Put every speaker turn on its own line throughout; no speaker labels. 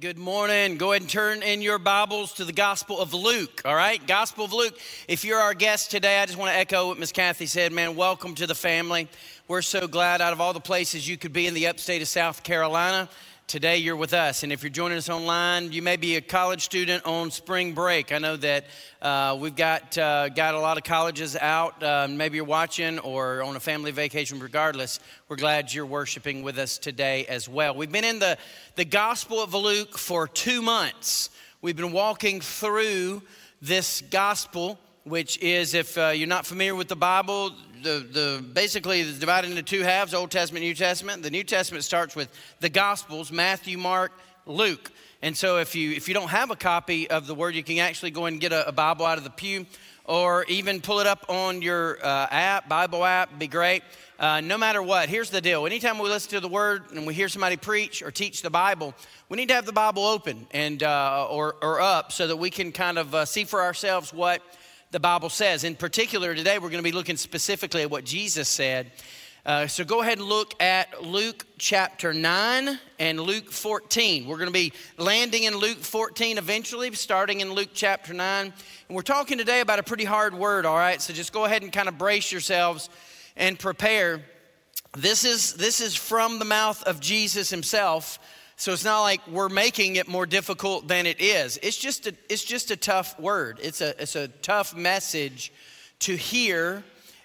Good morning. Go ahead and turn in your Bibles to the Gospel of Luke, all right? Gospel of Luke. If you're our guest today, I just want to echo what Miss Kathy said, man. Welcome to the family. We're so glad out of all the places you could be in the upstate of South Carolina today you're with us. And if you're joining us online, you may be a college student on spring break. I know that uh, we've got, uh, got a lot of colleges out. Uh, maybe you're watching or on a family vacation. Regardless, we're glad you're worshiping with us today as well. We've been in the, the Gospel of Luke for two months. We've been walking through this gospel which is if uh, you're not familiar with the Bible, the, the basically it's divided into two halves: Old Testament, New Testament. The New Testament starts with the Gospels: Matthew, Mark, Luke. And so, if you if you don't have a copy of the Word, you can actually go and get a, a Bible out of the pew, or even pull it up on your uh, app, Bible app. Be great. Uh, no matter what, here's the deal. Anytime we listen to the Word and we hear somebody preach or teach the Bible, we need to have the Bible open and uh, or or up so that we can kind of uh, see for ourselves what the Bible says. In particular, today we're going to be looking specifically at what Jesus said. Uh, so go ahead and look at Luke chapter 9 and Luke 14. We're going to be landing in Luke 14 eventually, starting in Luke chapter 9. And we're talking today about a pretty hard word, all right? So just go ahead and kind of brace yourselves and prepare. This is, this is from the mouth of Jesus himself. So it's not like we're making it more difficult than it is. It's just a, it's just a tough word. It's a, it's a tough message to hear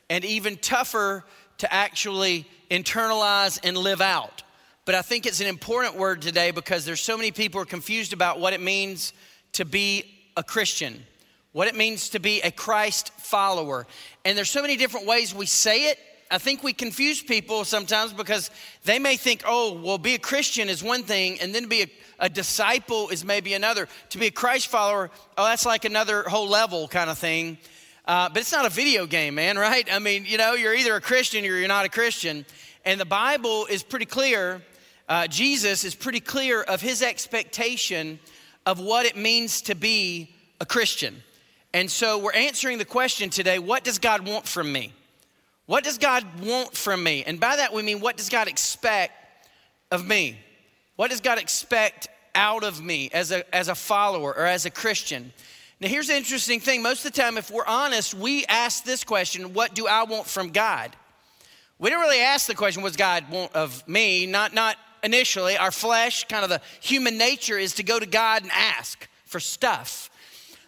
and even tougher to actually internalize and live out. But I think it's an important word today because there's so many people are confused about what it means to be a Christian, what it means to be a Christ follower. And there's so many different ways we say it I think we confuse people sometimes because they may think, oh, well, be a Christian is one thing, and then be a, a, disciple is maybe another. To be a Christ follower, oh, that's like another whole level kind of thing. Uh, but it's not a video game, man, right? I mean, you know, you're either a Christian or you're not a Christian. And the Bible is pretty clear, uh, Jesus is pretty clear of his expectation of what it means to be a Christian. And so we're answering the question today what does God want from me? What does God want from me? And by that we mean, what does God expect of me? What does God expect out of me as a, as a follower or as a Christian? Now, here's the interesting thing. Most of the time, if we're honest, we ask this question What do I want from God? We don't really ask the question, What does God want of me? Not, not initially. Our flesh, kind of the human nature, is to go to God and ask for stuff.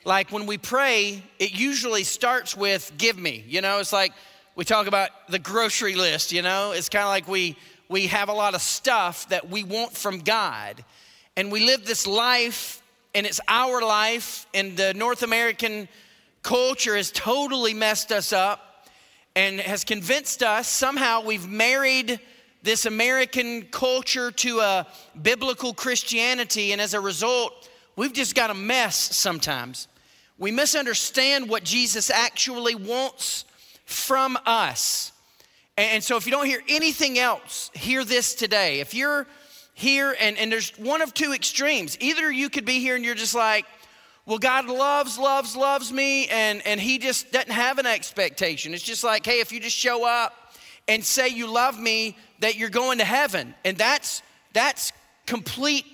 Like when we pray, it usually starts with, Give me. You know, it's like, we talk about the grocery list, you know? It's kind of like we, we have a lot of stuff that we want from God. And we live this life, and it's our life, and the North American culture has totally messed us up and has convinced us somehow we've married this American culture to a biblical Christianity, and as a result, we've just got a mess sometimes. We misunderstand what Jesus actually wants from us. And so, if you don't hear anything else, hear this today. If you're here and, and there's one of two extremes, either you could be here and you're just like, well, God loves, loves, loves me, and, and He just doesn't have an expectation. It's just like, hey, if you just show up and say you love me, that you're going to heaven. And that's that's complete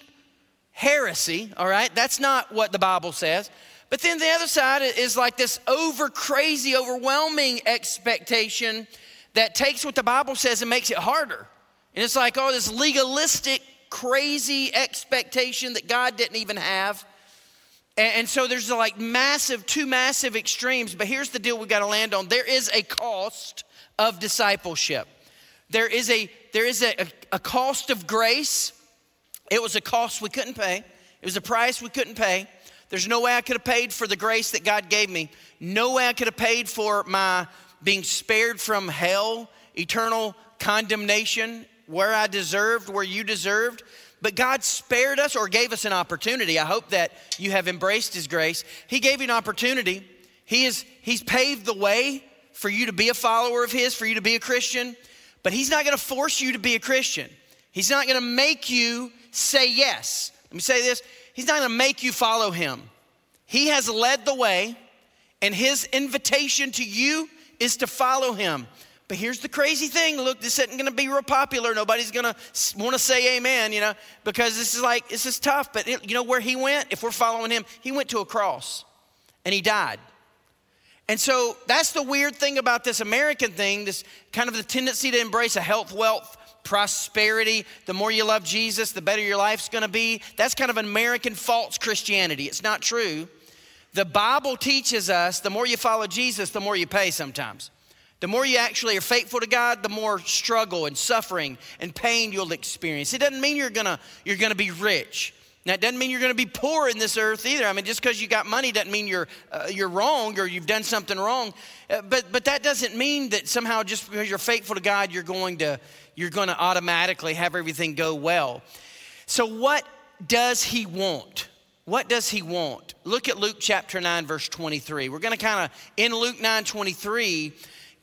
heresy, all right? That's not what the Bible says. But then the other side is like this over crazy, overwhelming expectation that takes what the Bible says and makes it harder. And it's like, oh, this legalistic, crazy expectation that God didn't even have. And, so there's like massive, two massive extremes. But here's the deal we got to land on there is a cost of discipleship. There is a there is a, a, a cost of grace. It was a cost we couldn't pay. It was a price we couldn't pay. There's no way I could have paid for the grace that God gave me. No way I could have paid for my being spared from hell, eternal condemnation, where I deserved, where you deserved. But God spared us or gave us an opportunity. I hope that you have embraced His grace. He gave you an opportunity. He is, he's paved the way for you to be a follower of His, for you to be a Christian. But He's not going to force you to be a Christian. He's not going to make you say yes. Let me say this He's not gonna make you follow him. He has led the way, and his invitation to you is to follow him. But here's the crazy thing look, this isn't gonna be real popular. Nobody's gonna wanna say amen, you know, because this is like, this is tough. But it, you know where he went? If we're following him, he went to a cross and he died. And so that's the weird thing about this American thing, this kind of the tendency to embrace a health, wealth, prosperity. The more you love Jesus, the better your life's gonna be. That's kind of an American false Christianity. It's not true. The Bible teaches us the more you follow Jesus, the more you pay sometimes. The more you actually are faithful to God, the more struggle and suffering and pain you'll experience. It doesn't mean you're gonna, you're gonna be rich. Now, it doesn't mean you're gonna be poor in this earth either. I mean, just because you got money doesn't mean you're, uh, you're wrong or you've done something wrong. Uh, but, but that doesn't mean that somehow just because you're faithful to God, you're going to, you're going to automatically have everything go well. So, what does He want? What does He want? Look at Luke chapter 9, verse 23. We're going to kind of, in Luke 9 23,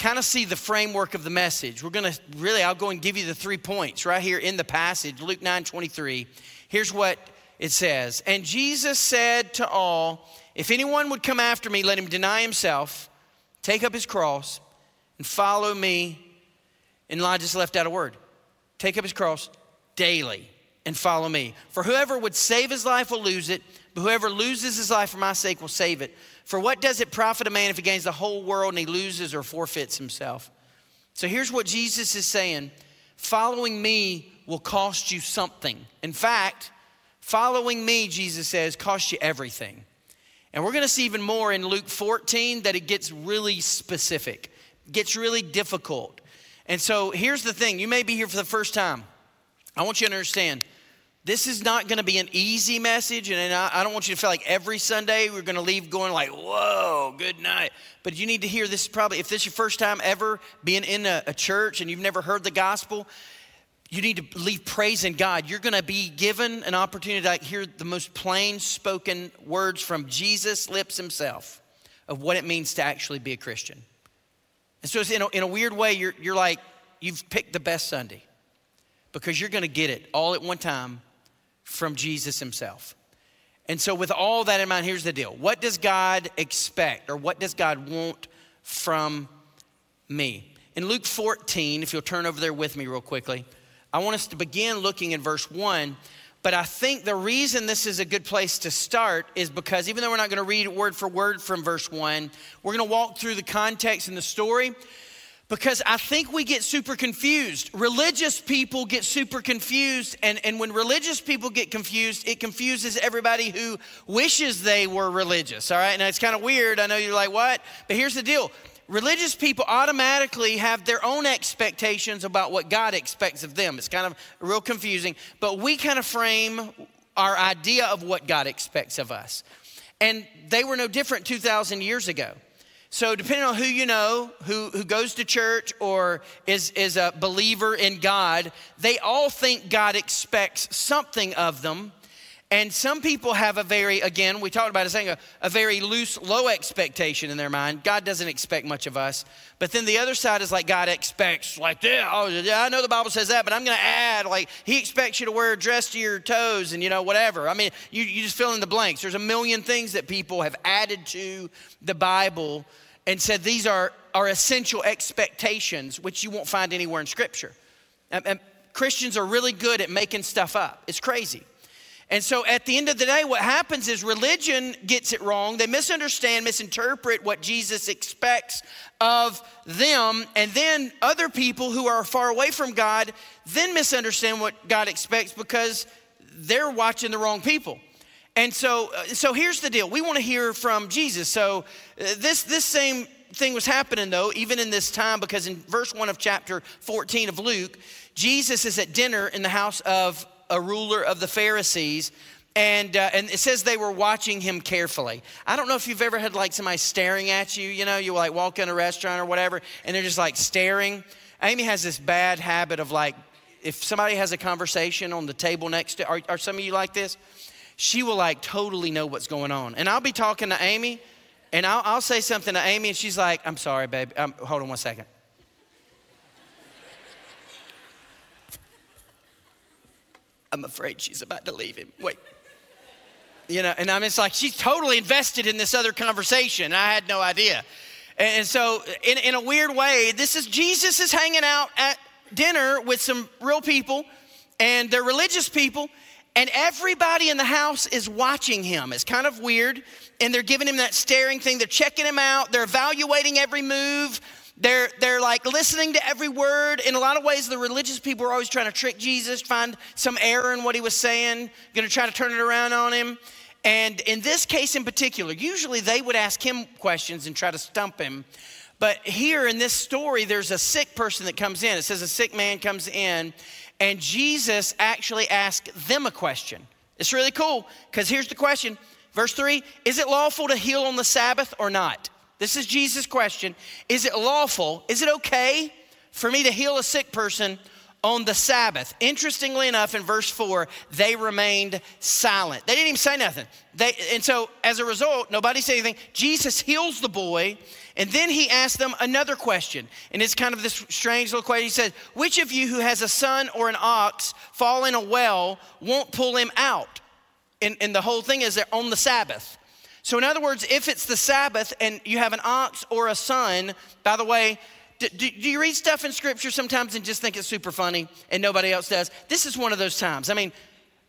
kind of see the framework of the message. We're going to really, I'll go and give you the three points right here in the passage, Luke 9 23. Here's what it says And Jesus said to all, If anyone would come after me, let him deny himself, take up his cross, and follow me. And I just left out a word. Take up his cross daily and follow me. For whoever would save his life will lose it, but whoever loses his life for my sake will save it. For what does it profit a man if he gains the whole world and he loses or forfeits himself? So here's what Jesus is saying following me will cost you something. In fact, following me, Jesus says, costs you everything. And we're gonna see even more in Luke 14 that it gets really specific, gets really difficult. And so here's the thing you may be here for the first time. I want you to understand this is not going to be an easy message, and I don't want you to feel like every Sunday we're going to leave going like, "Whoa, good night." But you need to hear this. Probably, if this is your first time ever being in a, a church and you've never heard the gospel, you need to leave praising God. You're going to be given an opportunity to hear the most plain spoken words from Jesus' lips himself of what it means to actually be a Christian. And so, in a, in a weird way, you're, you're like, you've picked the best Sunday because you're going to get it all at one time from Jesus himself. And so, with all that in mind, here's the deal what does God expect or what does God want from me? In Luke 14, if you'll turn over there with me real quickly, I want us to begin looking in verse 1. But I think the reason this is a good place to start is because even though we're not going to read word for word from verse 1, we're going to walk through the context and the story because I think we get super confused. Religious people get super confused, and, and when religious people get confused, it confuses everybody who wishes they were religious, all right? Now it's kind of weird. I know you're like, what? But here's the deal religious people automatically have their own expectations about what God expects of them. It's kind of real confusing, but we kind of frame our idea of what God expects of us. And they were no different 2,000 years ago. So, depending on who you know, who, who goes to church or is, is a believer in God, they all think God expects something of them. And some people have a very, again, we talked about it saying a, a very loose, low expectation in their mind. God doesn't expect much of us. But then the other side is like God expects, like, yeah, oh, yeah, I know the Bible says that, but I'm going to add, like, He expects you to wear a dress to your toes and, you know, whatever. I mean, you, you just fill in the blanks. There's a million things that people have added to the Bible and said these are, are essential expectations, which you won't find anywhere in Scripture. And, and Christians are really good at making stuff up. It's crazy. And so at the end of the day, what happens is religion gets it wrong. They misunderstand, misinterpret what Jesus expects of them. And then other people who are far away from God then misunderstand what God expects because they're watching the wrong people. And so, uh, so here's the deal. We want to hear from Jesus. So uh, this, this same thing was happening though, even in this time, because in verse one of chapter 14 of Luke, Jesus is at dinner in the house of a ruler of the Pharisees. And, uh, and it says they were watching him carefully. I don't know if you've ever had like somebody staring at you, you know, you like walk in a restaurant or whatever, and they're just like staring. Amy has this bad habit of like, if somebody has a conversation on the table next to, are, are some of you like this? she will like totally know what's going on. And I'll be talking to Amy, and I'll, I'll say something to Amy, and she's like, I'm sorry, babe. Um, hold on one second. I'm afraid she's about to leave him. Wait. You know, and I'm just like, she's totally invested in this other conversation. I had no idea. And so, in, in a weird way, this is Jesus is hanging out at dinner with some real people, and they're religious people, and everybody in the house is watching him. It's kind of weird, and they're giving him that staring thing. They're checking him out, they're evaluating every move. They're, they're like listening to every word. In a lot of ways, the religious people are always trying to trick Jesus, find some error in what he was saying, gonna try to turn it around on him. And in this case in particular, usually they would ask him questions and try to stump him. But here in this story, there's a sick person that comes in. It says a sick man comes in, and Jesus actually asks them a question. It's really cool because here's the question. Verse three Is it lawful to heal on the Sabbath or not? This is Jesus' question. Is it lawful? Is it okay for me to heal a sick person on the Sabbath. Interestingly enough, in verse 4, they remained silent. They didn't even say nothing. They, and so, as a result, nobody said anything. Jesus heals the boy, and then he asks them another question. And it's kind of this strange little question. He says, Which of you who has a son or an ox fall in a well won't pull him out? And, and the whole thing is that on the Sabbath. So, in other words, if it's the Sabbath and you have an ox or a son, by the way, do, do, do, you read stuff in scripture sometimes and just think it's super funny and nobody else does? This is one of those times. I mean,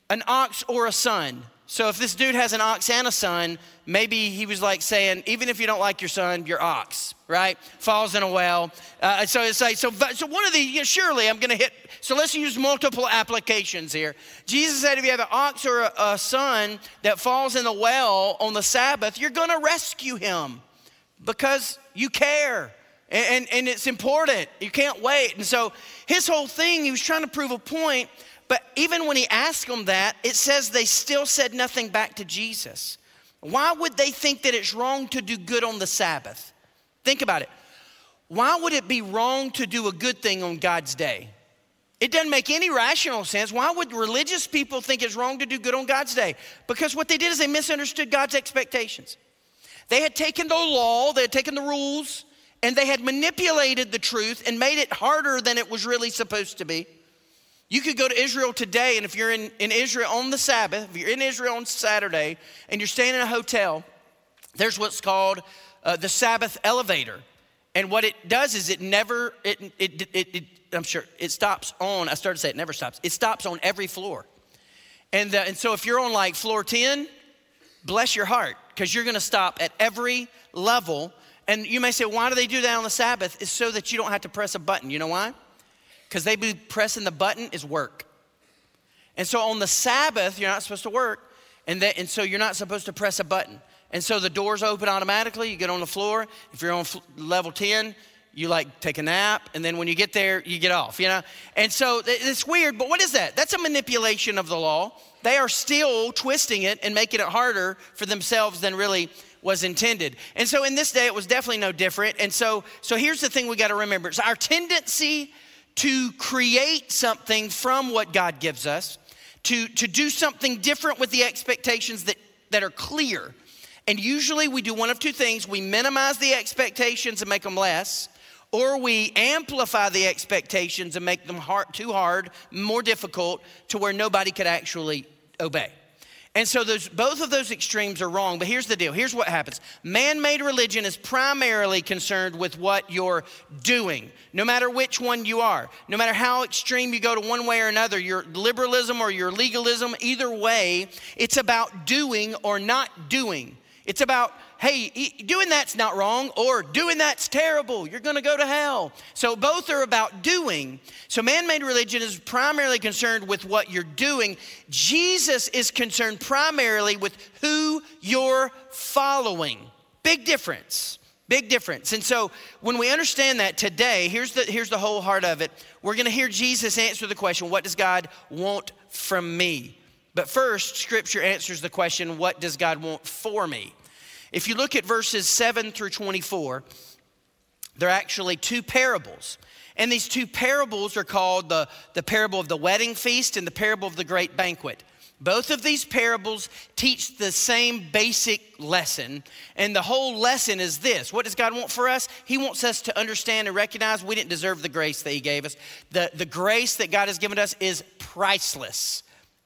an ox or a son. So if this dude has an ox and a son, maybe he was like saying, even if you don't like your son, your ox, right? Falls in a well. Uh, so it's like, so, so one of the, you know, surely I'm going to hit, so let's use multiple applications here. Jesus said if you have an ox or a, a son that falls in the well on the Sabbath, you're going to rescue him because you care and, and, and it's important. You can't wait. And so his whole thing, he was trying to prove a point. But even when he asked them that, it says they still said nothing back to Jesus. Why would they think that it's wrong to do good on the Sabbath? Think about it. Why would it be wrong to do a good thing on God's day? It doesn't make any rational sense. Why would religious people think it's wrong to do good on God's day? Because what they did is they misunderstood God's expectations. They had taken the law, they had taken the rules, and they had manipulated the truth and made it harder than it was really supposed to be. You could go to Israel today, and if you're in, in Israel on the Sabbath, if you're in Israel on Saturday, and you're staying in a hotel, there's what's called uh, the Sabbath elevator. And what it does is it never, it, it, it, it, I'm sure, it stops on, I started to say it never stops, it stops on every floor. And, uh, and so if you're on like floor 10, bless your heart, because you're gonna stop at every level and you may say, why do they do that on the Sabbath? It's so that you don't have to press a button. You know why? Because they be pressing the button is work. And so on the Sabbath, you're not supposed to work. And, that, and so you're not supposed to press a button. And so the doors open automatically. You get on the floor. If you're on level 10, you like take a nap. And then when you get there, you get off, you know? And so it's weird, but what is that? That's a manipulation of the law. They are still twisting it and making it harder for themselves than really was intended. And so in this day, it was definitely no different. And so, so here's the thing we got to remember: it's our tendency to create something from what God gives us, to, to do something different with the expectations that, that are clear. And usually we do one of two things we minimize the expectations and make them less, or we amplify the expectations and make them hard, too hard, more difficult, to where nobody could actually obey. And so those, both of those extremes are wrong. But here's the deal here's what happens man made religion is primarily concerned with what you're doing, no matter which one you are. No matter how extreme you go to one way or another, your liberalism or your legalism, either way, it's about doing or not doing. It's about hey, doing that's not wrong, or doing that's terrible, you're gonna go to hell. So both are about doing. So man made religion is primarily concerned with what you're doing. Jesus is concerned primarily with who you're following. Big difference. Big difference. And so when we understand that today, here's the, here's the whole heart of it. We're gonna hear Jesus answer the question what does God want from me? But first, Scripture answers the question what does God want for me? If you look at verses 7 through 24, they're actually two parables. And these two parables are called the, the parable of the wedding feast and the parable of the great banquet. Both of these parables teach the same basic lesson. And the whole lesson is this What does God want for us? He wants us to understand and recognize we didn't deserve the grace that He gave us. The, the grace that God has given us is priceless.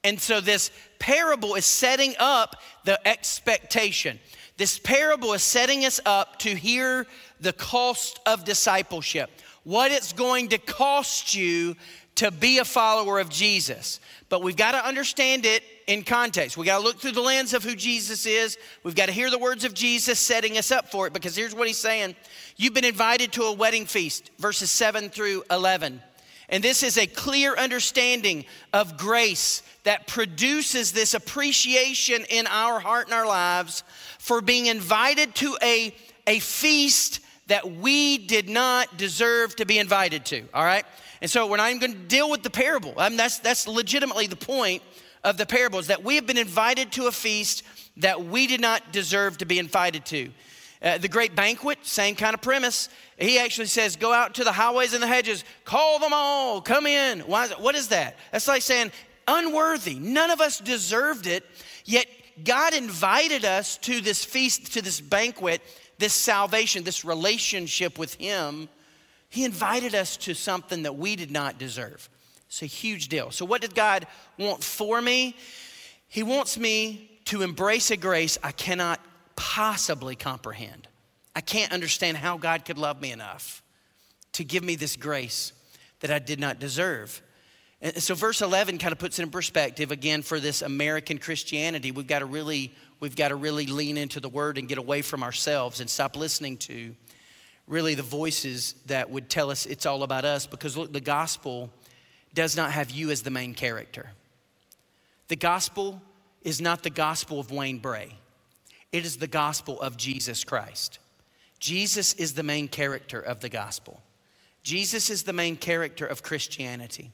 And so this parable is setting up the expectation. This parable is setting us up to hear the cost of discipleship, what it's going to cost you to be a follower of Jesus. But we've got to understand it in context. We've got to look through the lens of who Jesus is. We've got to hear the words of Jesus setting us up for it because here's what he's saying You've been invited to a wedding feast, verses 7 through 11. And this is a clear understanding of grace that produces this appreciation in our heart and our lives for being invited to a, a feast that we did not deserve to be invited to, all right? And so we're not even going to deal with the parable. I mean, that's, that's legitimately the point of the parable is that we have been invited to a feast that we did not deserve to be invited to. Uh, the great banquet, same kind of premise. He actually says, Go out to the highways and the hedges, call them all, come in. Why is it, what is that? That's like saying, unworthy. None of us deserved it, yet God invited us to this feast, to this banquet, this salvation, this relationship with Him he invited us to something that we did not deserve. It's a huge deal. So, what did God want for me? He wants me to embrace a grace I cannot possibly comprehend. I can't understand how God could love me enough to give me this grace that I did not deserve. And so verse 11 kind of puts it in perspective again for this American Christianity. We've got to really we've got to really lean into the word and get away from ourselves and stop listening to really the voices that would tell us it's all about us because look, the gospel does not have you as the main character. The gospel is not the gospel of Wayne Bray, it is the gospel of Jesus Christ. Jesus is the main character of the gospel. Jesus is the main character of Christianity.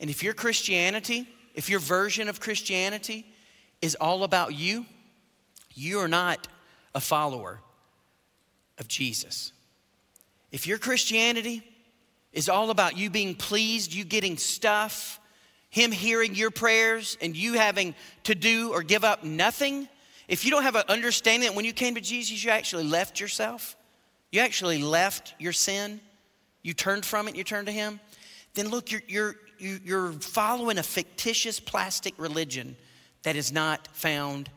And if your Christianity, if your version of Christianity is all about you, you are not a follower of Jesus. If your Christianity is all about you being pleased, you getting stuff, Him hearing your prayers, and you having to do or give up nothing, if you don't have an understanding that when you came to Jesus, you actually left yourself, you actually left your sin, you turned from it, you turned to Him, then look, you're, you're, you're following a fictitious plastic religion that is not found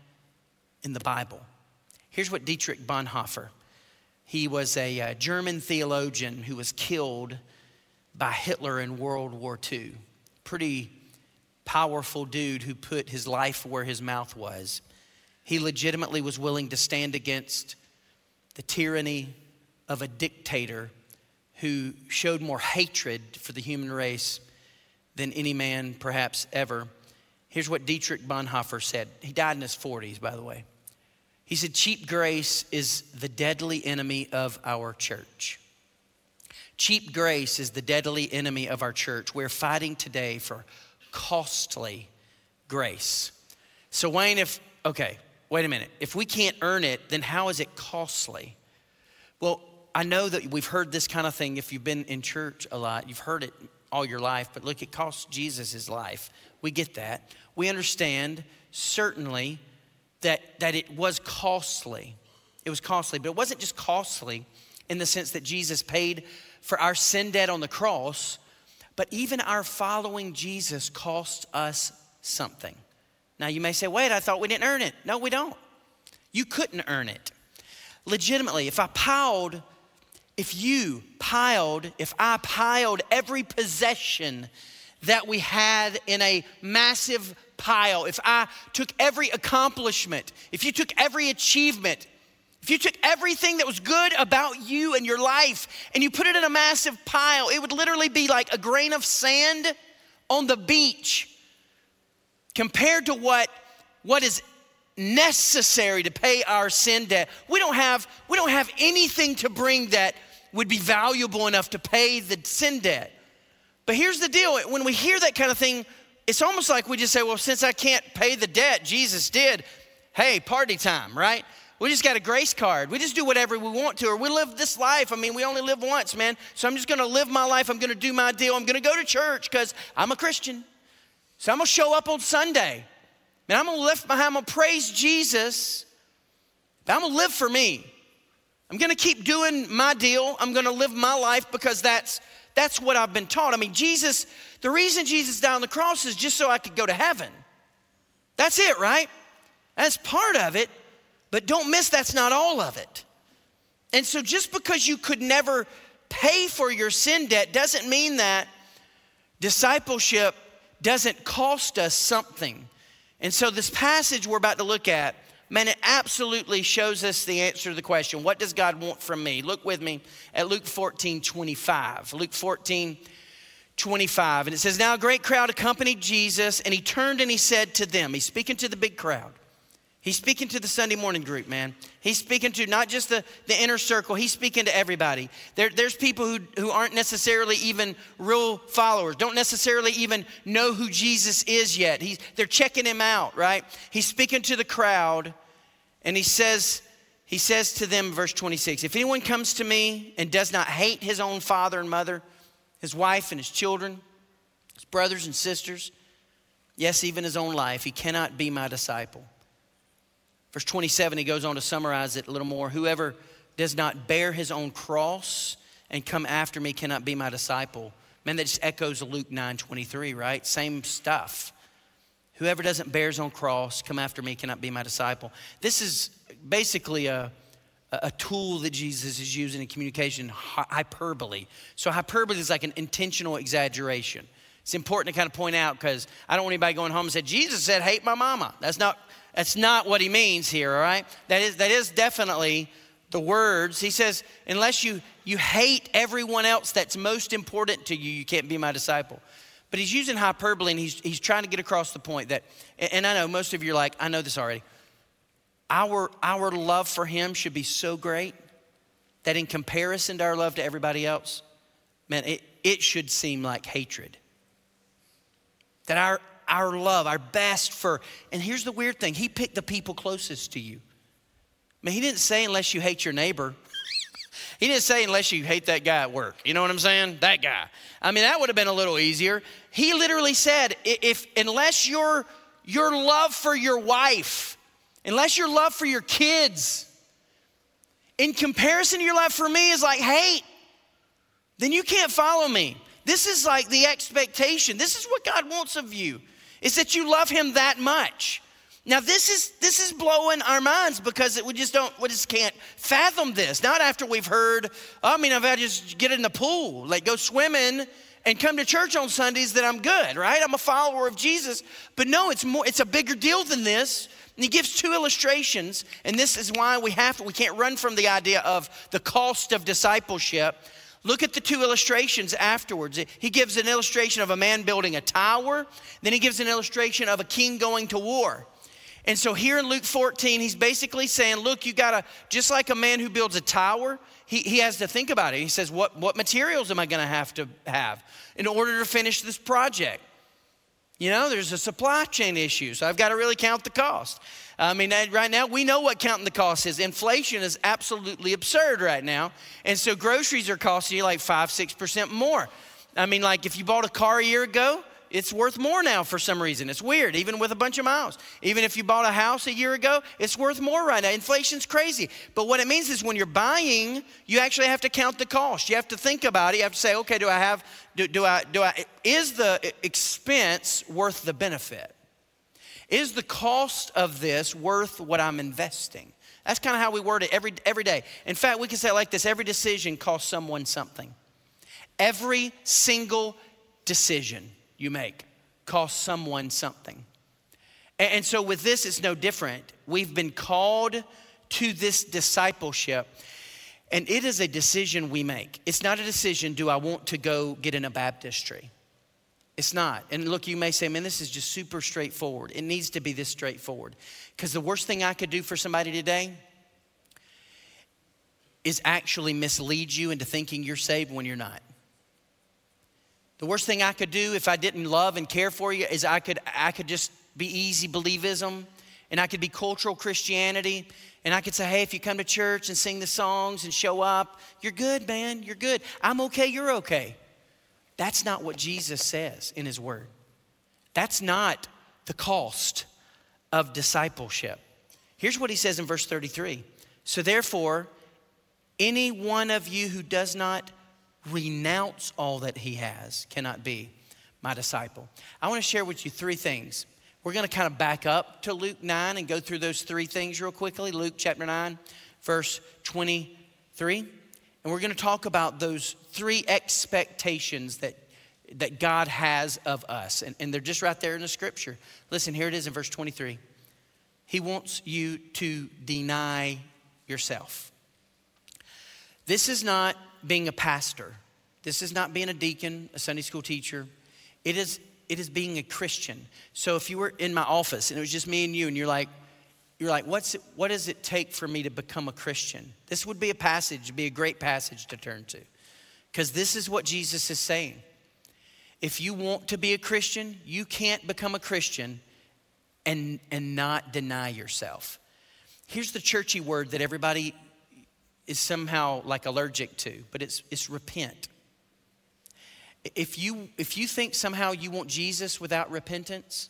in the Bible. Here's what Dietrich Bonhoeffer he was a, a uh, German theologian who was killed by Hitler in World War II. Pretty powerful dude who put his life where his mouth was. He legitimately was willing to stand against the tyranny of a dictator who showed more hatred for the human race than any man perhaps ever. Here's what Dietrich Bonhoeffer said. He died in his 40s, by the way. He said, cheap grace is the deadly enemy of our church. Cheap grace is the deadly enemy of our church. We're fighting today for costly grace. So, Wayne, if, okay, wait a minute. If we can't earn it, then how is it costly? Well, I know that we've heard this kind of thing if you've been in church a lot. You've heard it all your life, but look, it cost Jesus his life. We get that. We understand, certainly, that, that it was costly. It was costly, but it wasn't just costly in the sense that Jesus paid for our sin debt on the cross, but even our following Jesus cost us something. Now you may say, wait, I thought we didn't earn it. No, we don't. You couldn't earn it. Legitimately, if I piled, if you piled, if I piled every possession that we had in a massive pile, if I took every accomplishment, if you took every achievement, if you took everything that was good about you and your life and you put it in a massive pile, it would literally be like a grain of sand on the beach compared to what, what is necessary to pay our sin debt. We don't have, we don't have anything to bring that would be valuable enough to pay the sin debt. But here's the deal when we hear that kind of thing, it's almost like we just say, well, since I can't pay the debt, Jesus did. Hey, party time, right? We just got a grace card. We just do whatever we want to, or we live this life. I mean, we only live once, man. So I'm just gonna live my life. I'm gonna do my deal. I'm gonna go to church because I'm a Christian. So I'm gonna show up on Sunday. And I'm gonna lift my hand, I'm gonna praise Jesus. but I'm gonna live for me. I'm gonna keep doing my deal. I'm gonna live my life because that's that's what I've been taught. I mean, Jesus, the reason Jesus died on the cross is just so I could go to heaven. That's it, right? That's part of it, but don't miss that's not all of it. And so just because you could never pay for your sin debt doesn't mean that discipleship doesn't cost us something. And so this passage we're about to look at, man, it absolutely shows us the answer to the question what does God want from me? Look with me at Luke 14 25. Luke 14 25. And it says, Now a great crowd accompanied Jesus, and he turned and he said to them, He's speaking to the big crowd. He's speaking to the Sunday morning group, man. He's speaking to not just the, the inner circle, he's speaking to everybody. There, there's people who, who aren't necessarily even real followers, don't necessarily even know who Jesus is yet. He's, they're checking him out, right? He's speaking to the crowd, and he says, he says to them, verse 26, if anyone comes to me and does not hate his own father and mother, his wife and his children, his brothers and sisters, yes, even his own life, he cannot be my disciple. Verse 27, he goes on to summarize it a little more. Whoever does not bear his own cross and come after me cannot be my disciple. Man, that just echoes Luke 9 23, right? Same stuff. Whoever doesn't bear his own cross, come after me, cannot be my disciple. This is basically a, a tool that Jesus is using in communication, hyperbole. So, hyperbole is like an intentional exaggeration. It's important to kind of point out because I don't want anybody going home and say, Jesus said, hate my mama. That's not that's not what he means here, all right? That is, that is definitely the words. He says, unless you, you hate everyone else that's most important to you, you can't be my disciple. But he's using hyperbole and he's, he's trying to get across the point that, and I know most of you are like, I know this already. Our, our love for him should be so great that in comparison to our love to everybody else, man, it, it should seem like hatred. That our, our love, our best for. And here's the weird thing He picked the people closest to you. I mean, He didn't say unless you hate your neighbor. he didn't say unless you hate that guy at work. You know what I'm saying? That guy. I mean, that would have been a little easier. He literally said, if unless your your love for your wife, unless your love for your kids, in comparison to your love for me is like hate, then you can't follow me. This is like the expectation. This is what God wants of you is that you love him that much. Now this is this is blowing our minds because we just don't we just can't fathom this. Not after we've heard, oh, I mean, if I just get in the pool, like go swimming and come to church on Sundays, that I'm good, right? I'm a follower of Jesus. But no, it's more, it's a bigger deal than this. And he gives two illustrations, and this is why we have to, we can't run from the idea of the cost of discipleship Look at the two illustrations afterwards. He gives an illustration of a man building a tower, then he gives an illustration of a king going to war. And so here in Luke 14, he's basically saying, look, you gotta, just like a man who builds a tower, he, he has to think about it. He says, what, what materials am I gonna have to have in order to finish this project? You know, there's a supply chain issue, so I've got to really count the cost. I mean, right now we know what counting the cost is. Inflation is absolutely absurd right now. And so groceries are costing you like five, 6% more. I mean, like if you bought a car a year ago, it's worth more now for some reason. It's weird, even with a bunch of miles. Even if you bought a house a year ago, it's worth more right now. Inflation's crazy. But what it means is when you're buying, you actually have to count the cost. You have to think about it. You have to say, okay, do I have, do, do I, do I, is the expense worth the benefit? Is the cost of this worth what I'm investing? That's kind of how we word it every, every day. In fact, we can say it like this every decision costs someone something. Every single decision you make costs someone something. And, and so with this, it's no different. We've been called to this discipleship. And it is a decision we make. It's not a decision, do I want to go get in a baptistry? It's not. And look, you may say, man, this is just super straightforward. It needs to be this straightforward. Because the worst thing I could do for somebody today is actually mislead you into thinking you're saved when you're not. The worst thing I could do if I didn't love and care for you is I could, I could just be easy believism and I could be cultural Christianity and I could say, hey, if you come to church and sing the songs and show up, you're good, man, you're good. I'm okay, you're okay. That's not what Jesus says in his word. That's not the cost of discipleship. Here's what he says in verse 33 So therefore, any one of you who does not renounce all that he has cannot be my disciple. I want to share with you three things. We're going to kind of back up to Luke 9 and go through those three things real quickly. Luke chapter 9, verse 23. And we're going to talk about those three expectations that, that God has of us. And, and they're just right there in the scripture. Listen, here it is in verse 23. He wants you to deny yourself. This is not being a pastor. This is not being a deacon, a Sunday school teacher. It is it is being a Christian. So if you were in my office and it was just me and you, and you're like, you're like, what's it, what does it take for me to become a Christian? This would be a passage, be a great passage to turn to. Because this is what Jesus is saying. If you want to be a Christian, you can't become a Christian and, and not deny yourself. Here's the churchy word that everybody is somehow like allergic to, but it's, it's repent. If you, if you think somehow you want Jesus without repentance,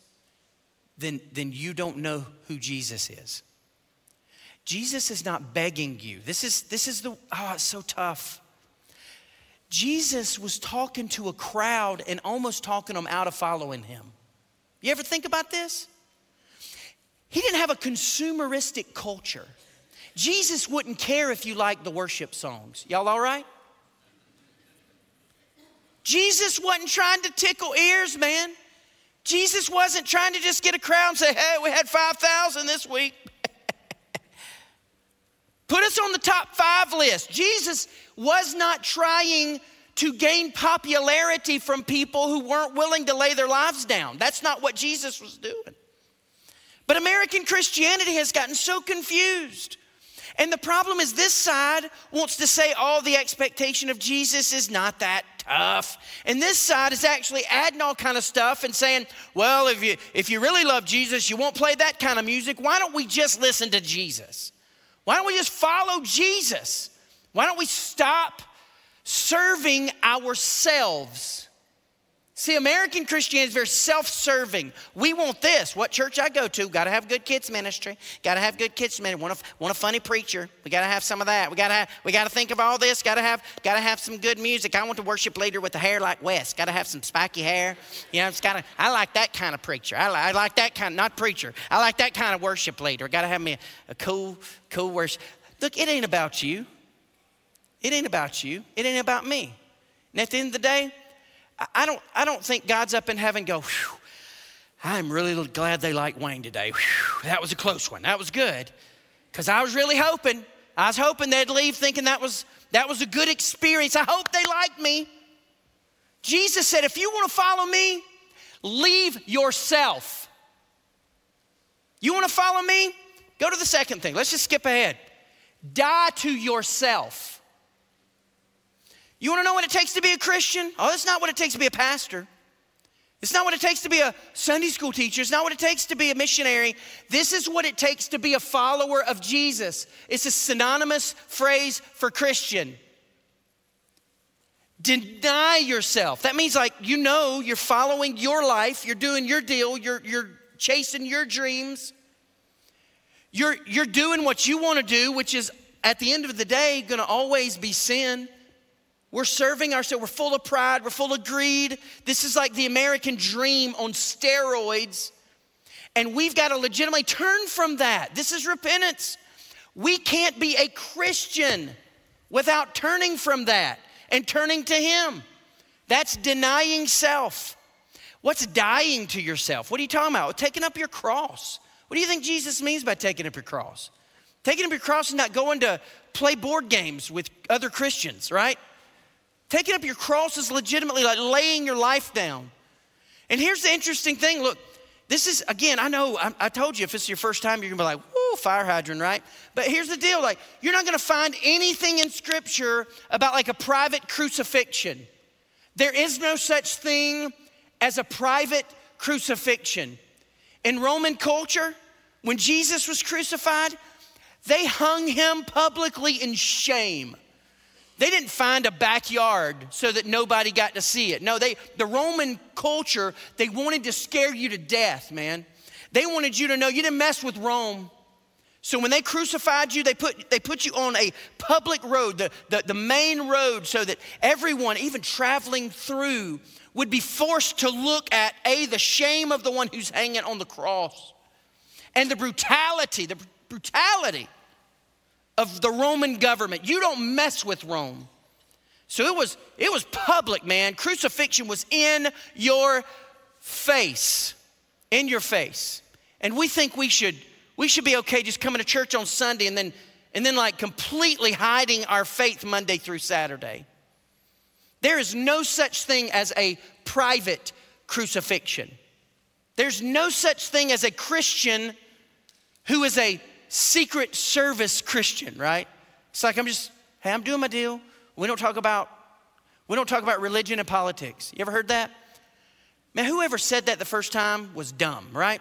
then, then you don't know who Jesus is. Jesus is not begging you. This is, this is the, oh, it's so tough. Jesus was talking to a crowd and almost talking them out of following him. You ever think about this? He didn't have a consumeristic culture. Jesus wouldn't care if you liked the worship songs. Y'all all right? Jesus wasn't trying to tickle ears, man. Jesus wasn't trying to just get a crowd and say, hey, we had 5,000 this week. Put us on the top five list. Jesus was not trying to gain popularity from people who weren't willing to lay their lives down. That's not what Jesus was doing. But American Christianity has gotten so confused. And the problem is, this side wants to say all the expectation of Jesus is not that tough. And this side is actually adding all kind of stuff and saying, well, if you if you really love Jesus, you won't play that kind of music. Why don't we just listen to Jesus? Why don't we just follow Jesus? Why don't we stop serving ourselves? See, American Christianity is very self serving. We want this. What church I go to, got to have good kids ministry. Got to have good kids ministry. Want a, want a funny preacher. We got to have some of that. We got to have, we got to think of all this. Got to have, got to have some good music. I want a worship leader with the hair like Wes. Got to have some spiky hair. You know, it's got to, I like that kind of preacher. I, I like that kind, not preacher. I like that kind of worship leader. Got to have me a, a cool, cool worship. Look, it ain't about you. It ain't about you. It ain't about me. And at the end of the day, I don't, I don't think God's up in heaven go, I'm really glad they like Wayne today. Whew, that was a close one. That was good. Because I was really hoping, I was hoping they'd leave thinking that was, that was a good experience. I hope they like me. Jesus said, if you want to follow me, leave yourself. You want to follow me? Go to the second thing. Let's just skip ahead. Die to yourself. You want to know what it takes to be a Christian? Oh, that's not what it takes to be a pastor. It's not what it takes to be a Sunday school teacher. It's not what it takes to be a missionary. This is what it takes to be a follower of Jesus. It's a synonymous phrase for Christian. Deny yourself. That means, like, you know, you're following your life, you're doing your deal, you're, you're chasing your dreams. You're, you're doing what you want to do, which is at the end of the day going to always be sin. We're serving ourselves. We're full of pride. We're full of greed. This is like the American dream on steroids. And we've got to legitimately turn from that. This is repentance. We can't be a Christian without turning from that and turning to Him. That's denying self. What's dying to yourself? What are you talking about? Taking up your cross. What do you think Jesus means by taking up your cross? Taking up your cross is not going to play board games with other Christians, right? Taking up your cross is legitimately like laying your life down. And here's the interesting thing look, this is, again, I know, I, I told you if it's your first time, you're gonna be like, whoo, fire hydrant, right? But here's the deal like, you're not gonna find anything in scripture about like a private crucifixion. There is no such thing as a private crucifixion. In Roman culture, when Jesus was crucified, they hung him publicly in shame. They didn't find a backyard so that nobody got to see it. No, they the Roman culture, they wanted to scare you to death, man. They wanted you to know you didn't mess with Rome. So when they crucified you, they put, they put you on a public road, the, the, the main road, so that everyone, even traveling through, would be forced to look at A, the shame of the one who's hanging on the cross, and the brutality, the brutality of the Roman government. You don't mess with Rome. So it was it was public, man. Crucifixion was in your face. In your face. And we think we should we should be okay just coming to church on Sunday and then and then like completely hiding our faith Monday through Saturday. There is no such thing as a private crucifixion. There's no such thing as a Christian who is a secret service Christian, right? It's like I'm just, hey, I'm doing my deal. We don't talk about we don't talk about religion and politics. You ever heard that? Man, whoever said that the first time was dumb, right?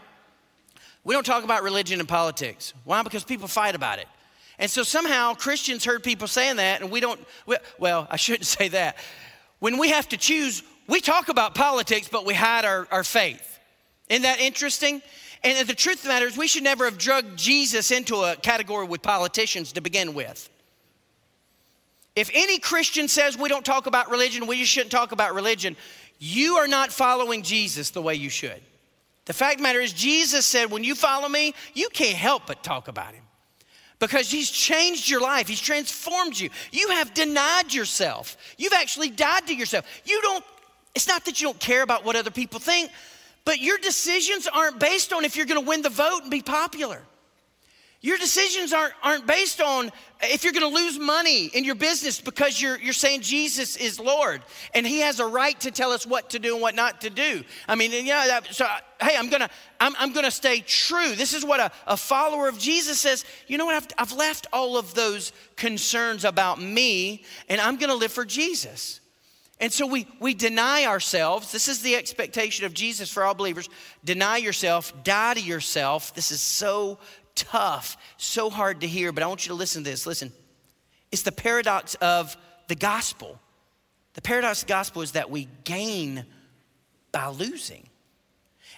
We don't talk about religion and politics. Why? Because people fight about it. And so somehow Christians heard people saying that, and we don't, well, I shouldn't say that. When we have to choose, we talk about politics, but we hide our, our faith. Isn't that interesting? And the truth of the matter is, we should never have drugged Jesus into a category with politicians to begin with. If any Christian says we don't talk about religion, we just shouldn't talk about religion, you are not following Jesus the way you should. The fact of the matter is, Jesus said, when you follow me, you can't help but talk about him because he's changed your life, he's transformed you. You have denied yourself, you've actually died to yourself. You don't, it's not that you don't care about what other people think, but your decisions aren't based on if you're gonna win the vote and be popular. Your decisions aren't, aren't based on if you're gonna lose money in your business because you're, you're saying Jesus is Lord and He has a right to tell us what to do and what not to do. I mean, yeah, so hey, I'm gonna, I'm, I'm gonna stay true. This is what a, a follower of Jesus says. You know what? I've, I've left all of those concerns about me and I'm gonna live for Jesus. And so we, we deny ourselves. This is the expectation of Jesus for all believers. Deny yourself, die to yourself. This is so tough, so hard to hear, but I want you to listen to this. Listen, it's the paradox of the gospel. The paradox of the gospel is that we gain by losing.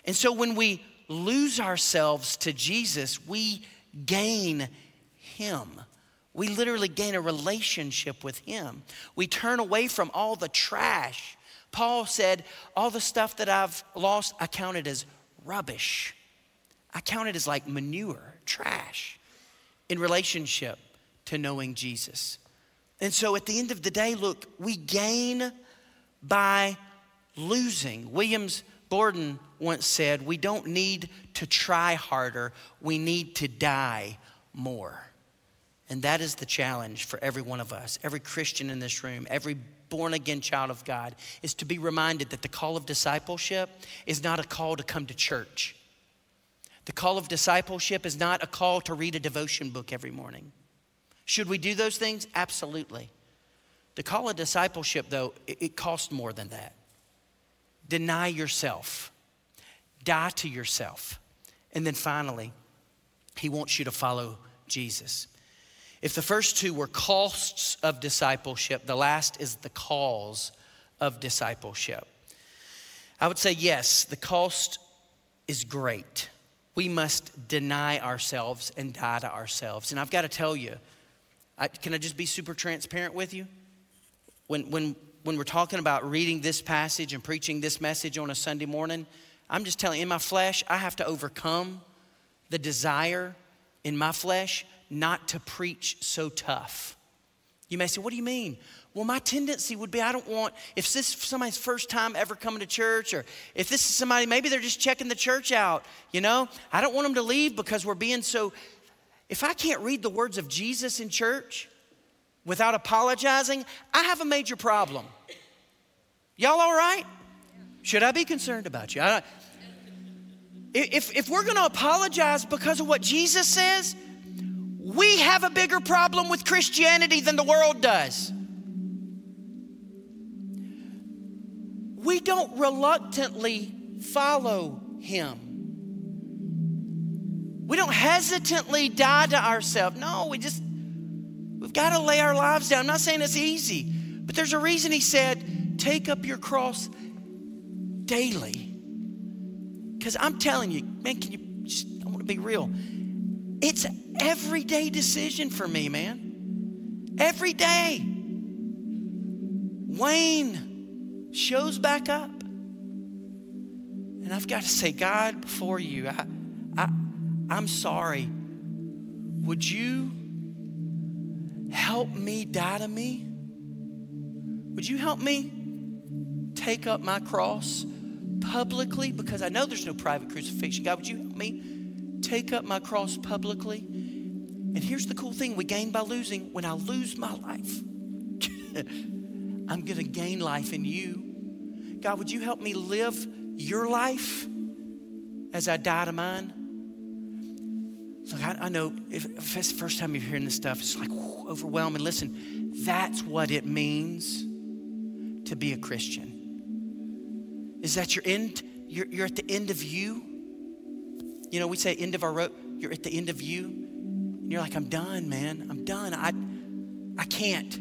And so when we lose ourselves to Jesus, we gain Him. We literally gain a relationship with Him. We turn away from all the trash. Paul said, All the stuff that I've lost, I count it as rubbish. I count it as like manure, trash, in relationship to knowing Jesus. And so at the end of the day, look, we gain by losing. Williams Borden once said, We don't need to try harder, we need to die more. And that is the challenge for every one of us, every Christian in this room, every born again child of God, is to be reminded that the call of discipleship is not a call to come to church. The call of discipleship is not a call to read a devotion book every morning. Should we do those things? Absolutely. The call of discipleship, though, it, it costs more than that. Deny yourself, die to yourself. And then finally, he wants you to follow Jesus. If the first two were costs of discipleship, the last is the cause of discipleship. I would say yes, the cost is great. We must deny ourselves and die to ourselves. And I've got to tell you, I, can I just be super transparent with you? When, when, when we're talking about reading this passage and preaching this message on a Sunday morning, I'm just telling you, in my flesh, I have to overcome the desire in my flesh not to preach so tough. You may say, What do you mean? Well, my tendency would be I don't want, if this is somebody's first time ever coming to church, or if this is somebody, maybe they're just checking the church out, you know, I don't want them to leave because we're being so. If I can't read the words of Jesus in church without apologizing, I have a major problem. Y'all all right? Should I be concerned about you? I, if, if we're going to apologize because of what Jesus says, we have a bigger problem with Christianity than the world does. We don't reluctantly follow him. We don't hesitantly die to ourselves. No, we just, we've got to lay our lives down. I'm not saying it's easy, but there's a reason he said, take up your cross daily. Because I'm telling you, man, can you just, I want to be real. It's everyday decision for me, man. Every day. Wayne shows back up. And I've got to say, God, before you, I, I, I'm sorry. Would you help me die to me? Would you help me take up my cross publicly? Because I know there's no private crucifixion. God, would you help me take up my cross publicly? And here's the cool thing we gain by losing. When I lose my life, I'm going to gain life in you. God, would you help me live your life as I die to mine? Look, I, I know if, if, it's the first time you're hearing this stuff, it's like whew, overwhelming. Listen, that's what it means to be a Christian. Is that you're, end, you're, you're at the end of you? You know, we say end of our road, you're at the end of you. And you're like, I'm done, man. I'm done. I, I can't.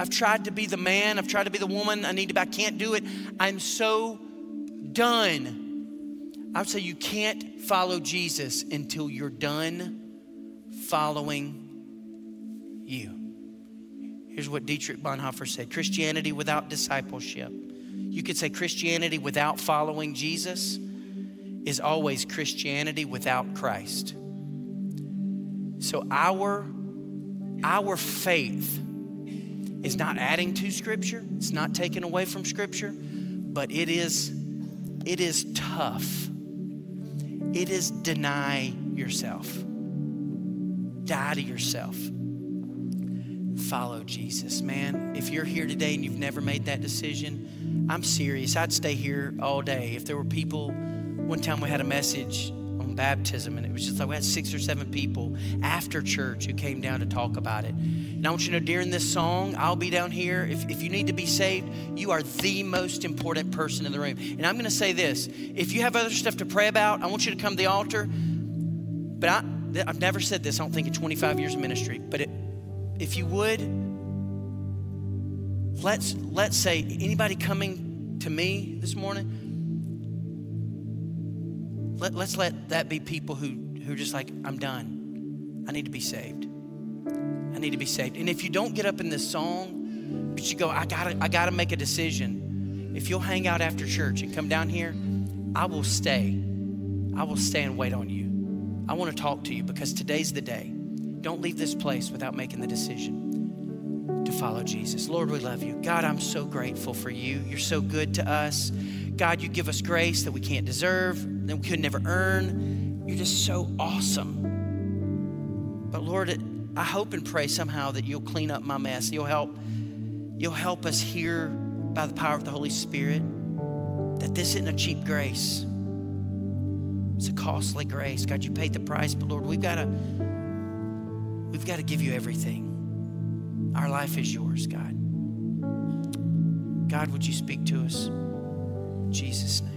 I've tried to be the man, I've tried to be the woman I need to be. I can't do it. I'm so done. I would say you can't follow Jesus until you're done following you. Here's what Dietrich Bonhoeffer said Christianity without discipleship. You could say Christianity without following Jesus is always Christianity without Christ. So our, our faith is not adding to Scripture, it's not taking away from Scripture, but it is, it is tough it is deny yourself, die to yourself. Follow Jesus, man. If you're here today and you've never made that decision, I'm serious. I'd stay here all day. If there were people, one time we had a message baptism, and it was just like we had six or seven people after church who came down to talk about it. And I want you to know during this song, I'll be down here. If, if you need to be saved, you are the most important person in the room. And I'm going to say this if you have other stuff to pray about, I want you to come to the altar. But I, I've never said this, I don't think, in 25 years of ministry. But it, if you would, let's, let's say anybody coming to me this morning, let, let's let that be people who, who are just like, I'm done. I need to be saved. I need to be saved. And if you don't get up in this song, but you go, I gotta, I gotta make a decision. If you'll hang out after church and come down here, I will stay. I will stay and wait on you. I want to talk to you because today's the day. Don't leave this place without making the decision to follow Jesus. Lord, we love you. God, I'm so grateful for you. You're so good to us. God, you give us grace that we can't deserve, that we could never earn. You're just so awesome. But Lord, I hope and pray somehow that you'll clean up my mess. You'll help, you'll help us hear by the power of the Holy Spirit that this isn't a cheap grace. It's a costly grace. God, you paid the price, but Lord, we've got to we've got to give you everything. Our life is yours, God. God, would you speak to us? In Jesus' name.